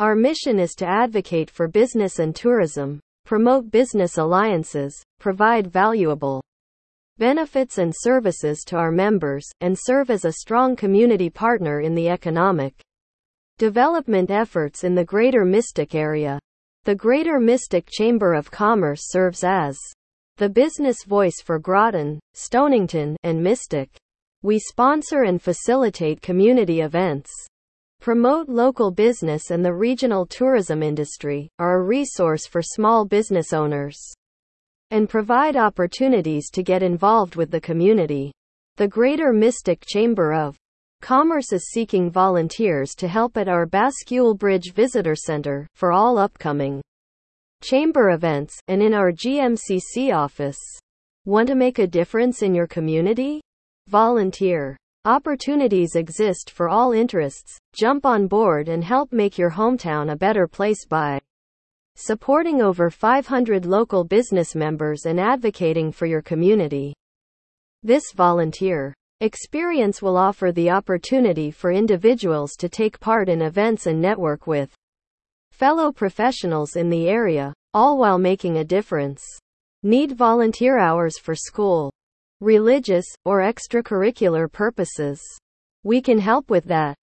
Our mission is to advocate for business and tourism, promote business alliances, provide valuable benefits and services to our members, and serve as a strong community partner in the economic development efforts in the Greater Mystic area. The Greater Mystic Chamber of Commerce serves as the business voice for Groton, Stonington, and Mystic. We sponsor and facilitate community events, promote local business and the regional tourism industry, are a resource for small business owners, and provide opportunities to get involved with the community. The Greater Mystic Chamber of Commerce is seeking volunteers to help at our Bascule Bridge Visitor Center for all upcoming chamber events and in our GMCC office. Want to make a difference in your community? Volunteer. Opportunities exist for all interests. Jump on board and help make your hometown a better place by supporting over 500 local business members and advocating for your community. This volunteer Experience will offer the opportunity for individuals to take part in events and network with fellow professionals in the area, all while making a difference. Need volunteer hours for school, religious, or extracurricular purposes? We can help with that.